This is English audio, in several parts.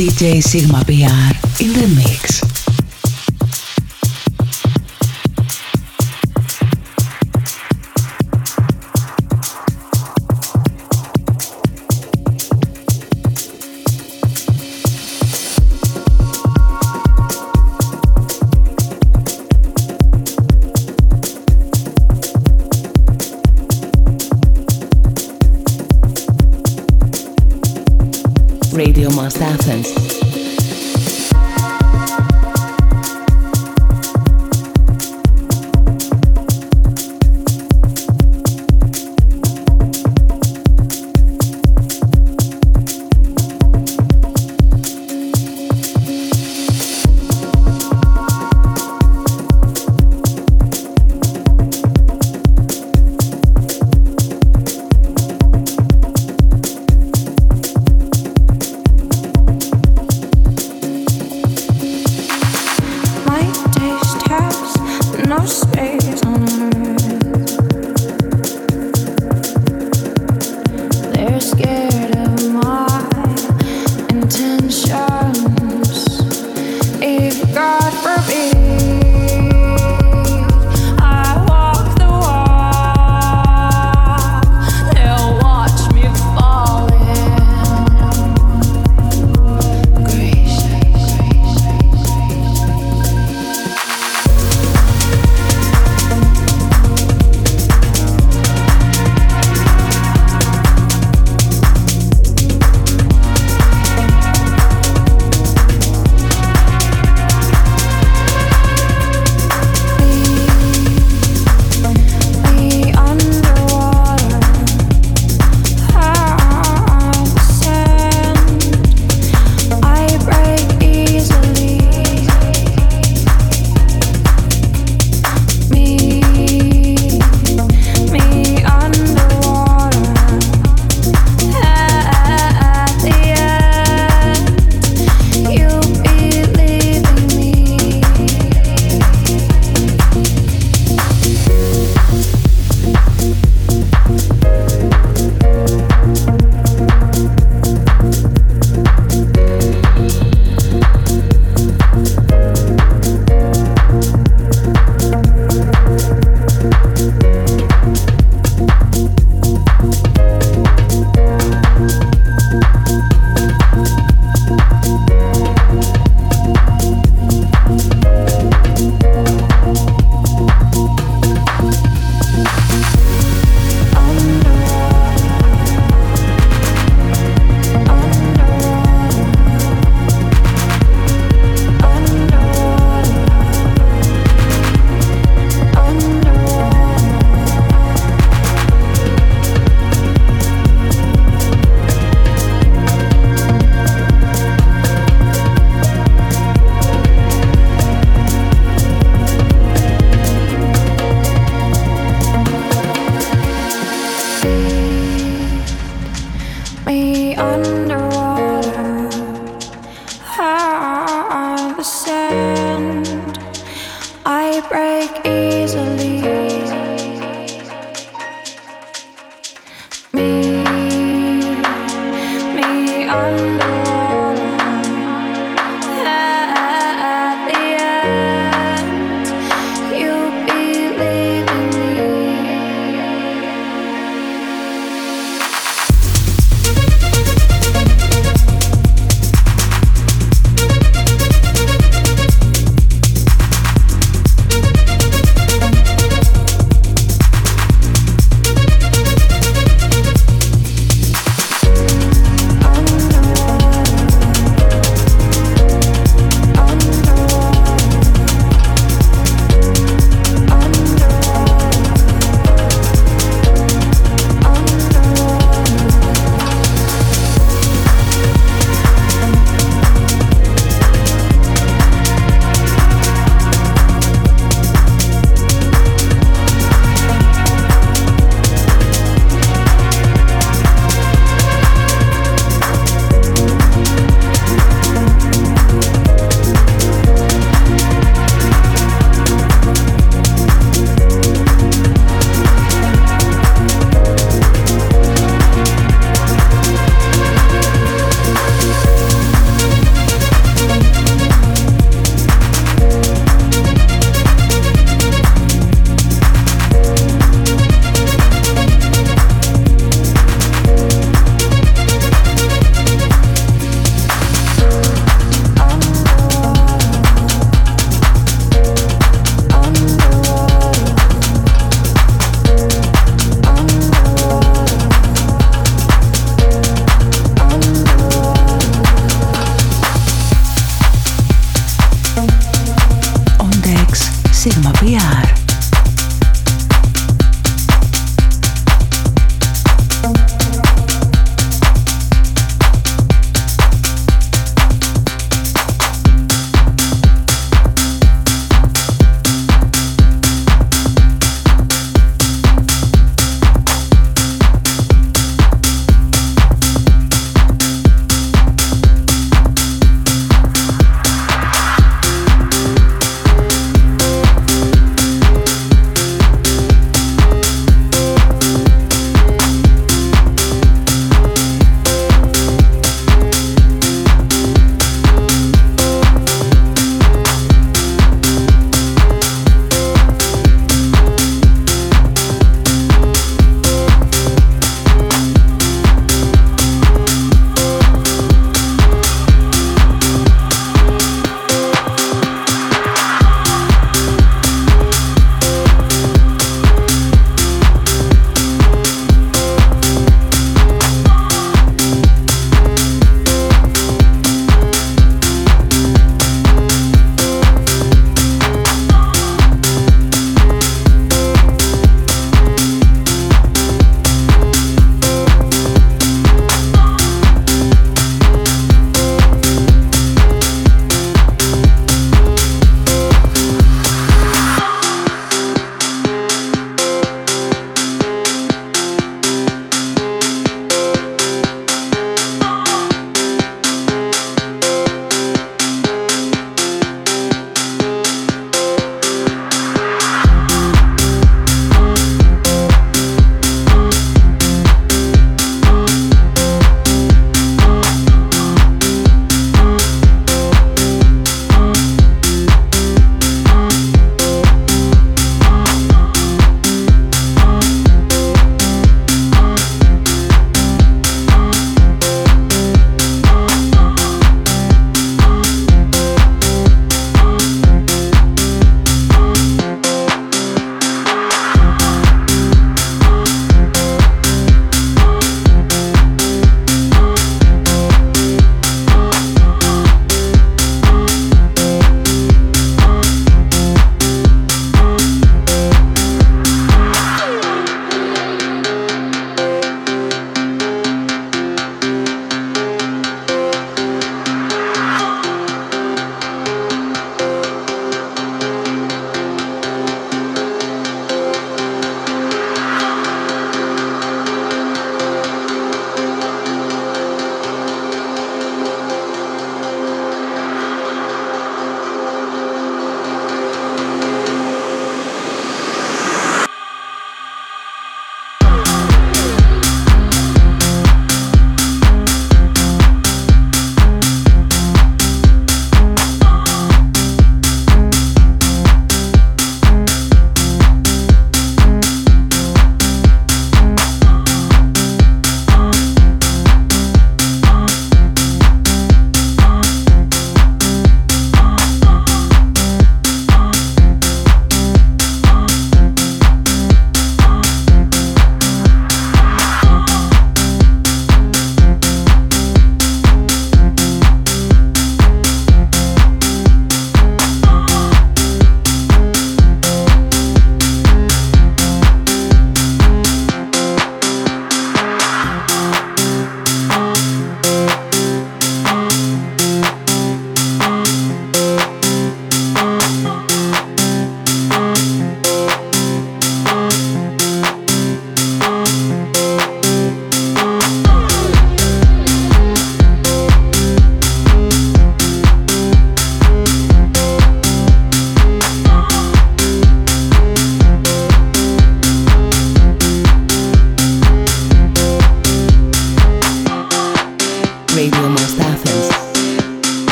DJ Sigma PR in the mix.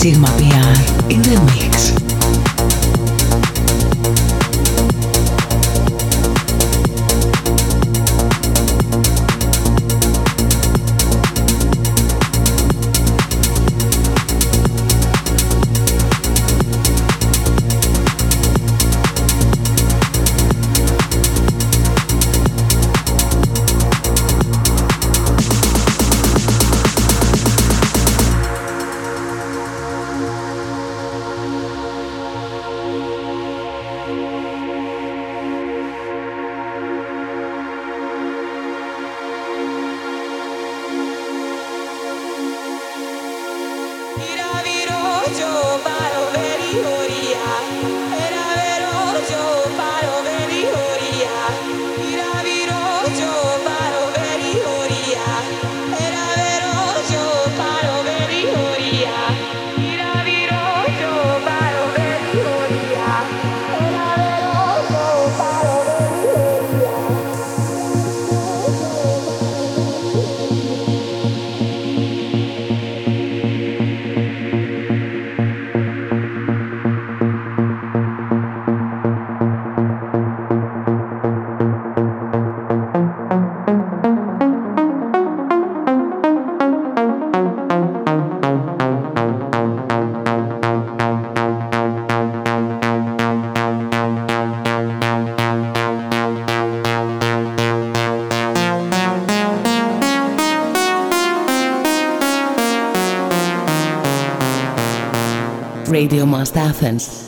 Sigma PR Athens.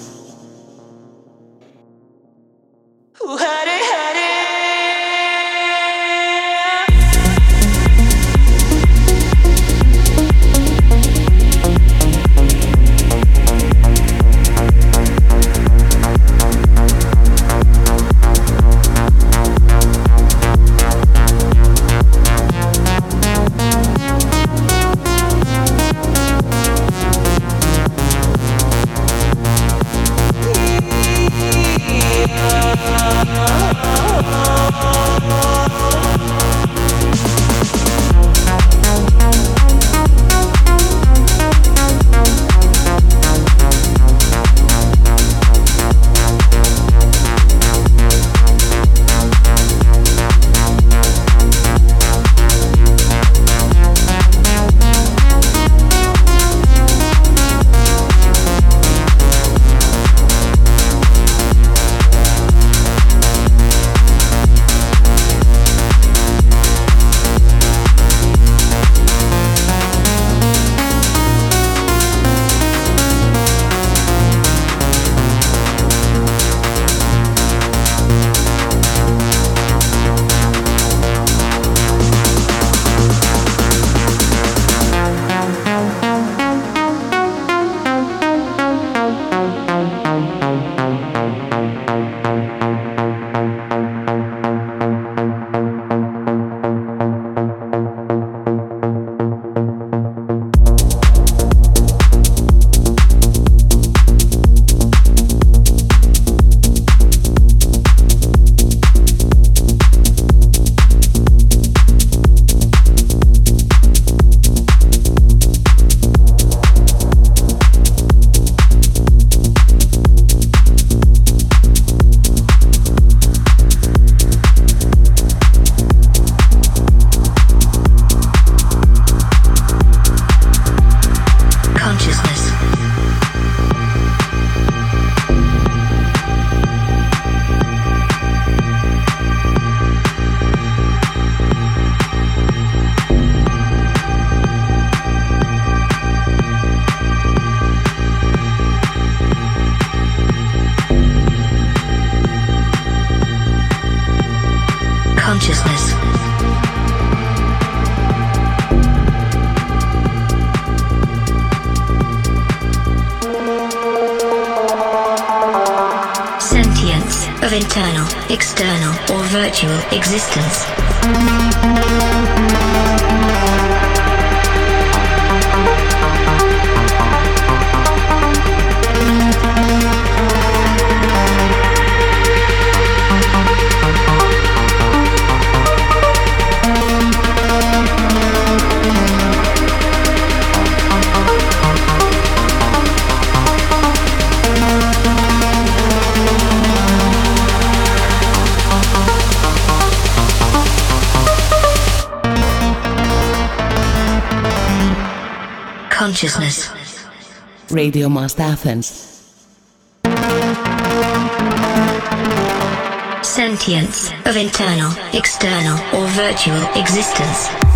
Existence. Consciousness. Radio Must Athens. Sentience of internal, external, or virtual existence.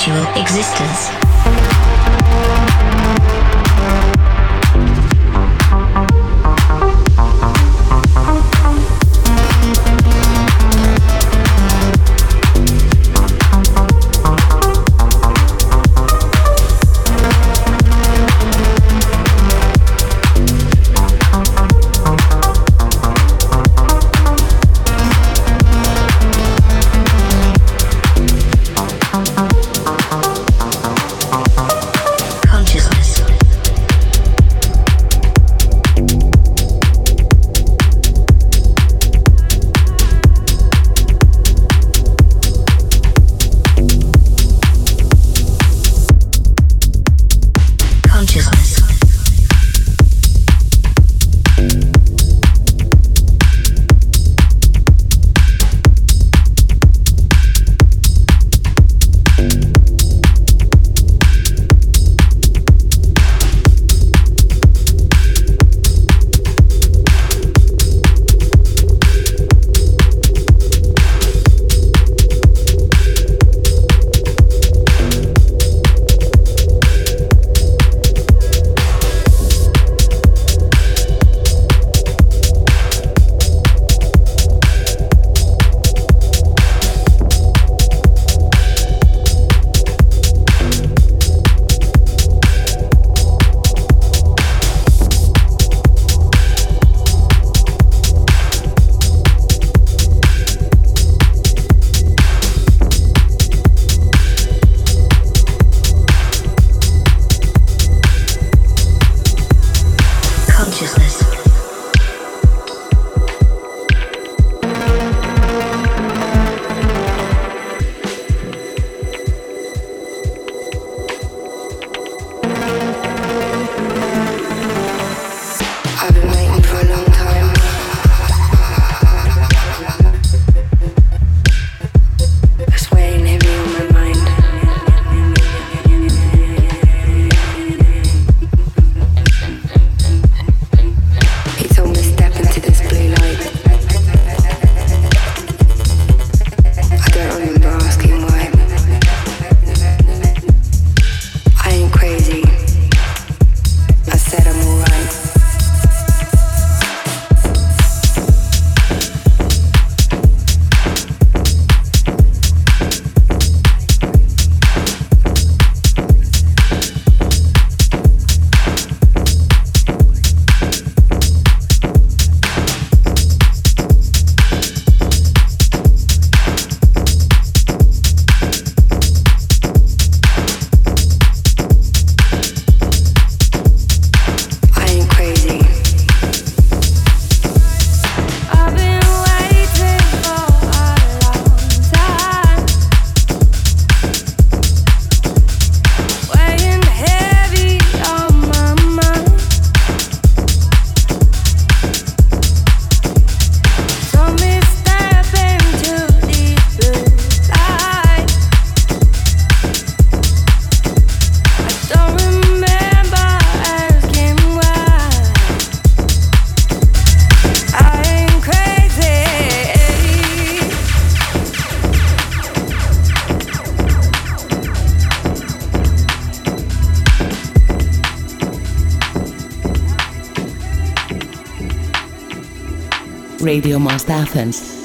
Virtual existence. Radio Must Athens.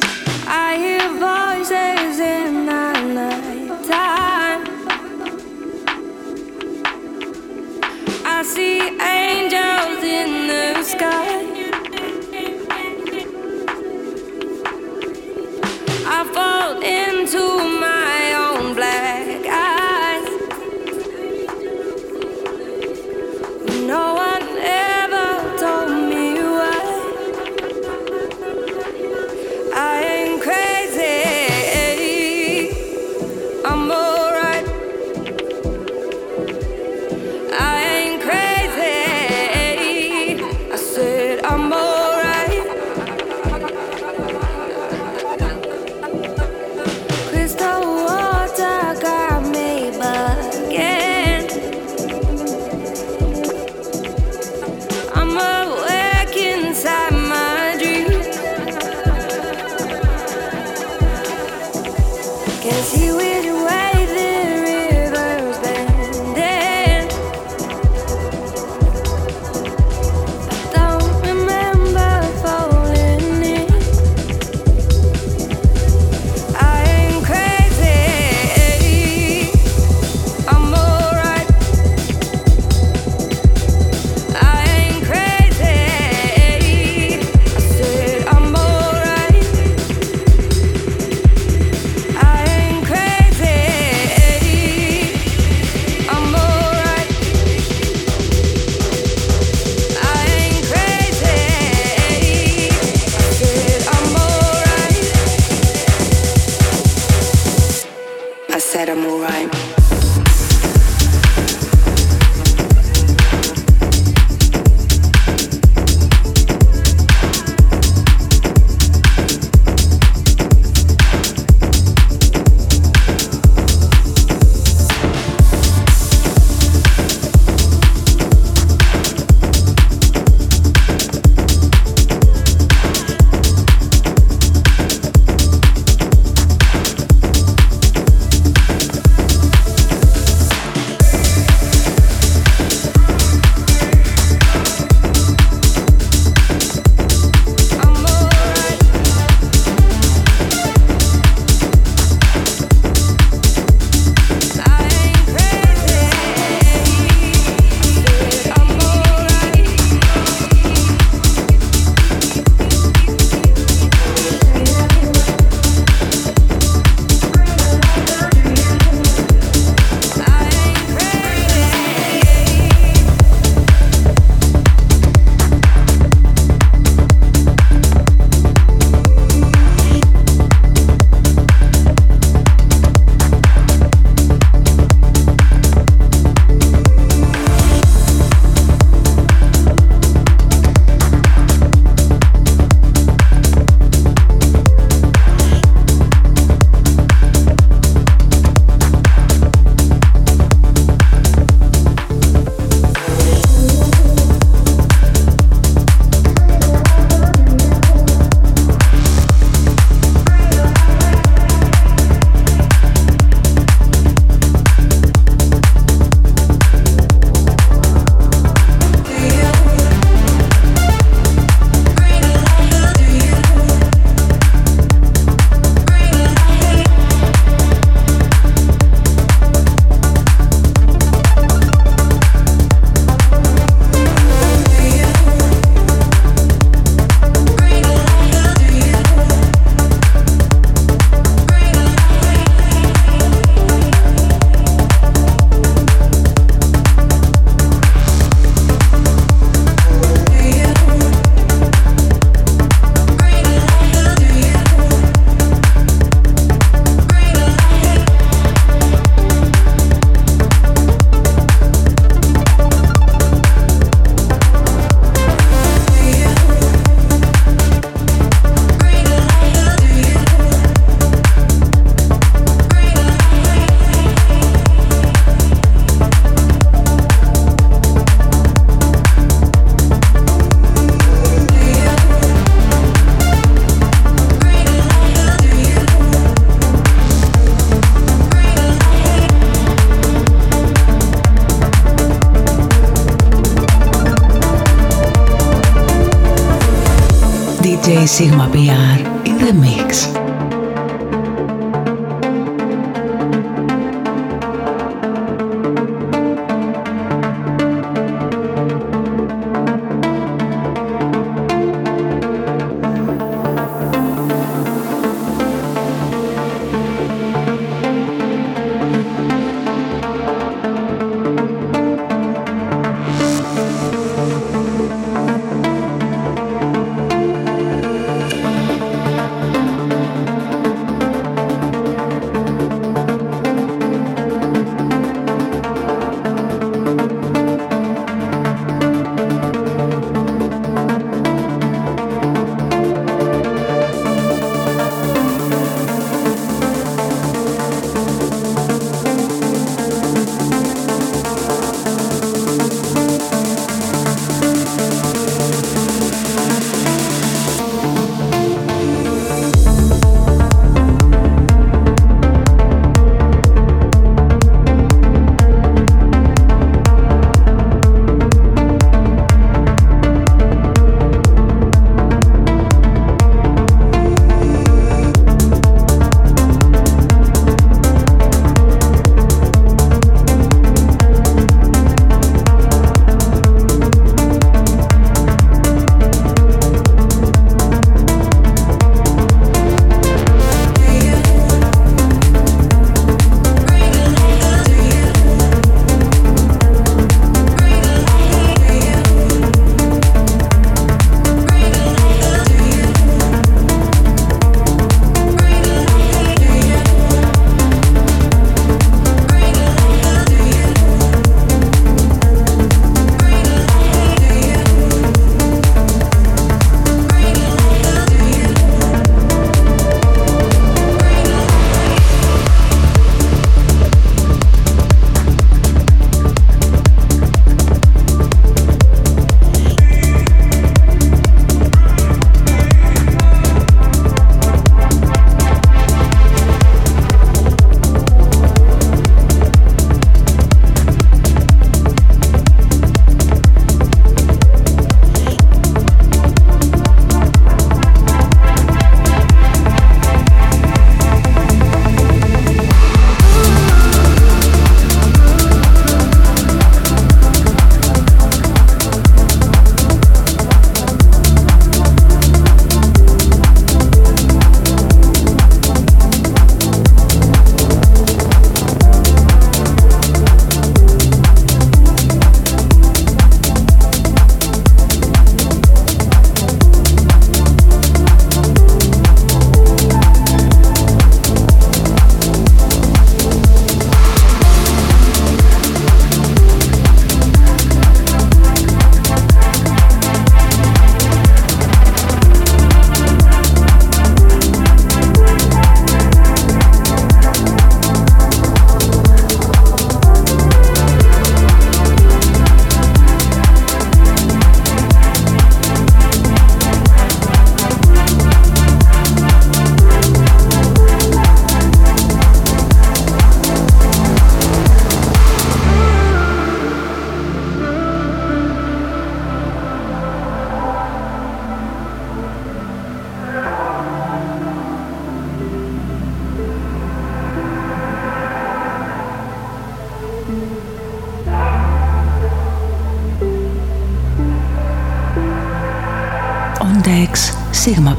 Sigma PR in the mix.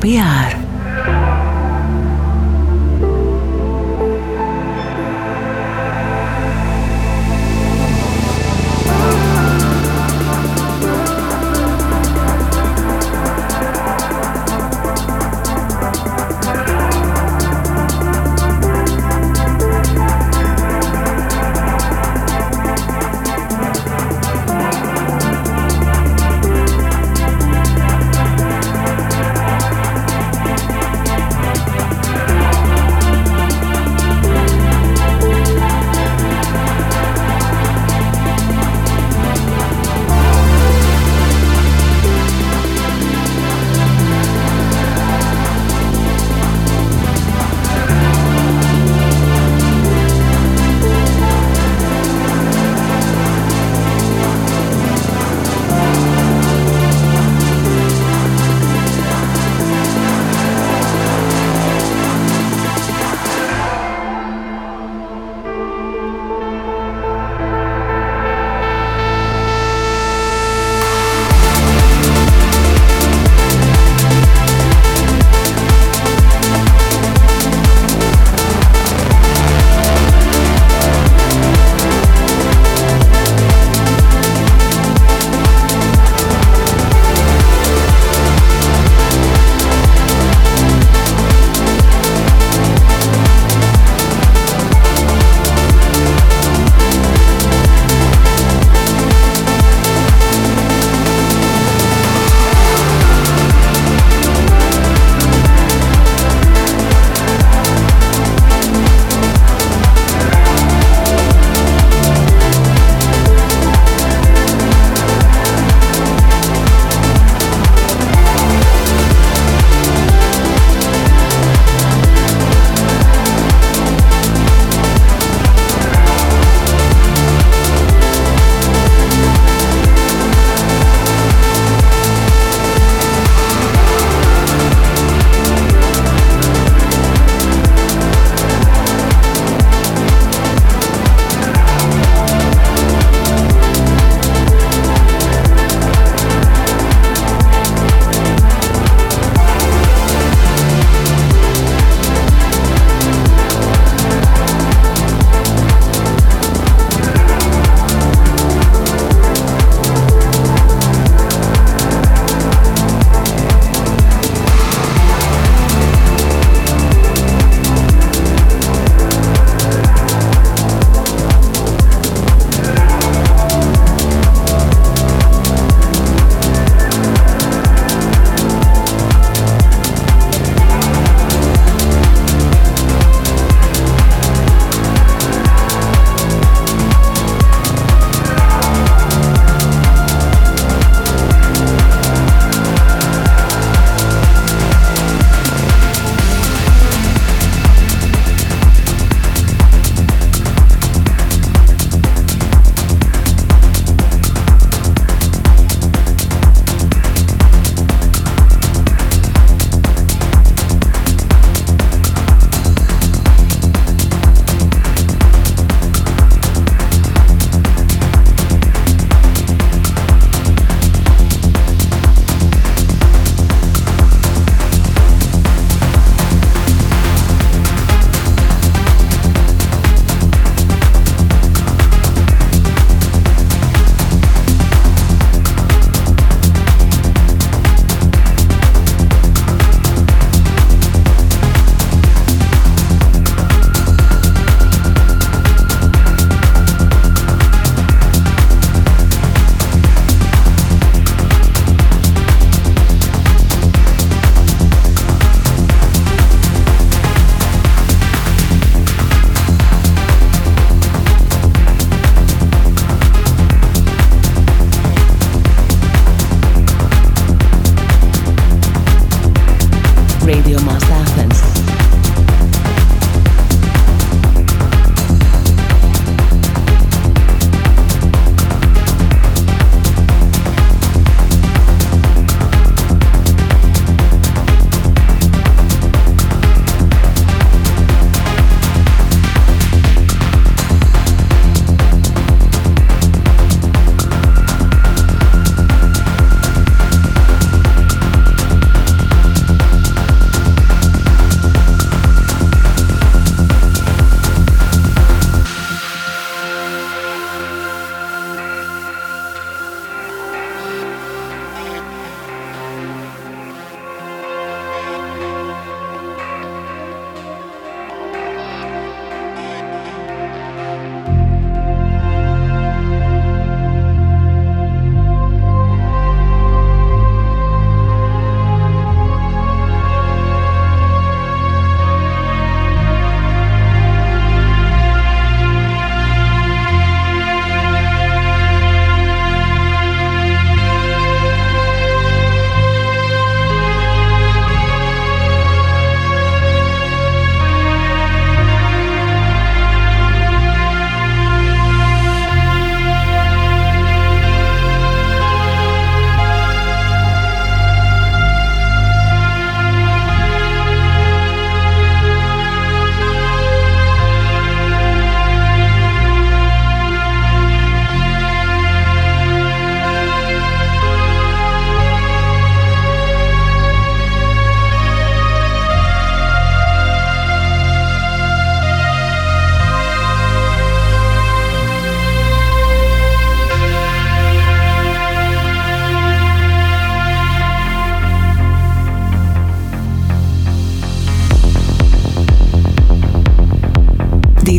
PR.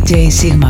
DJ Sigma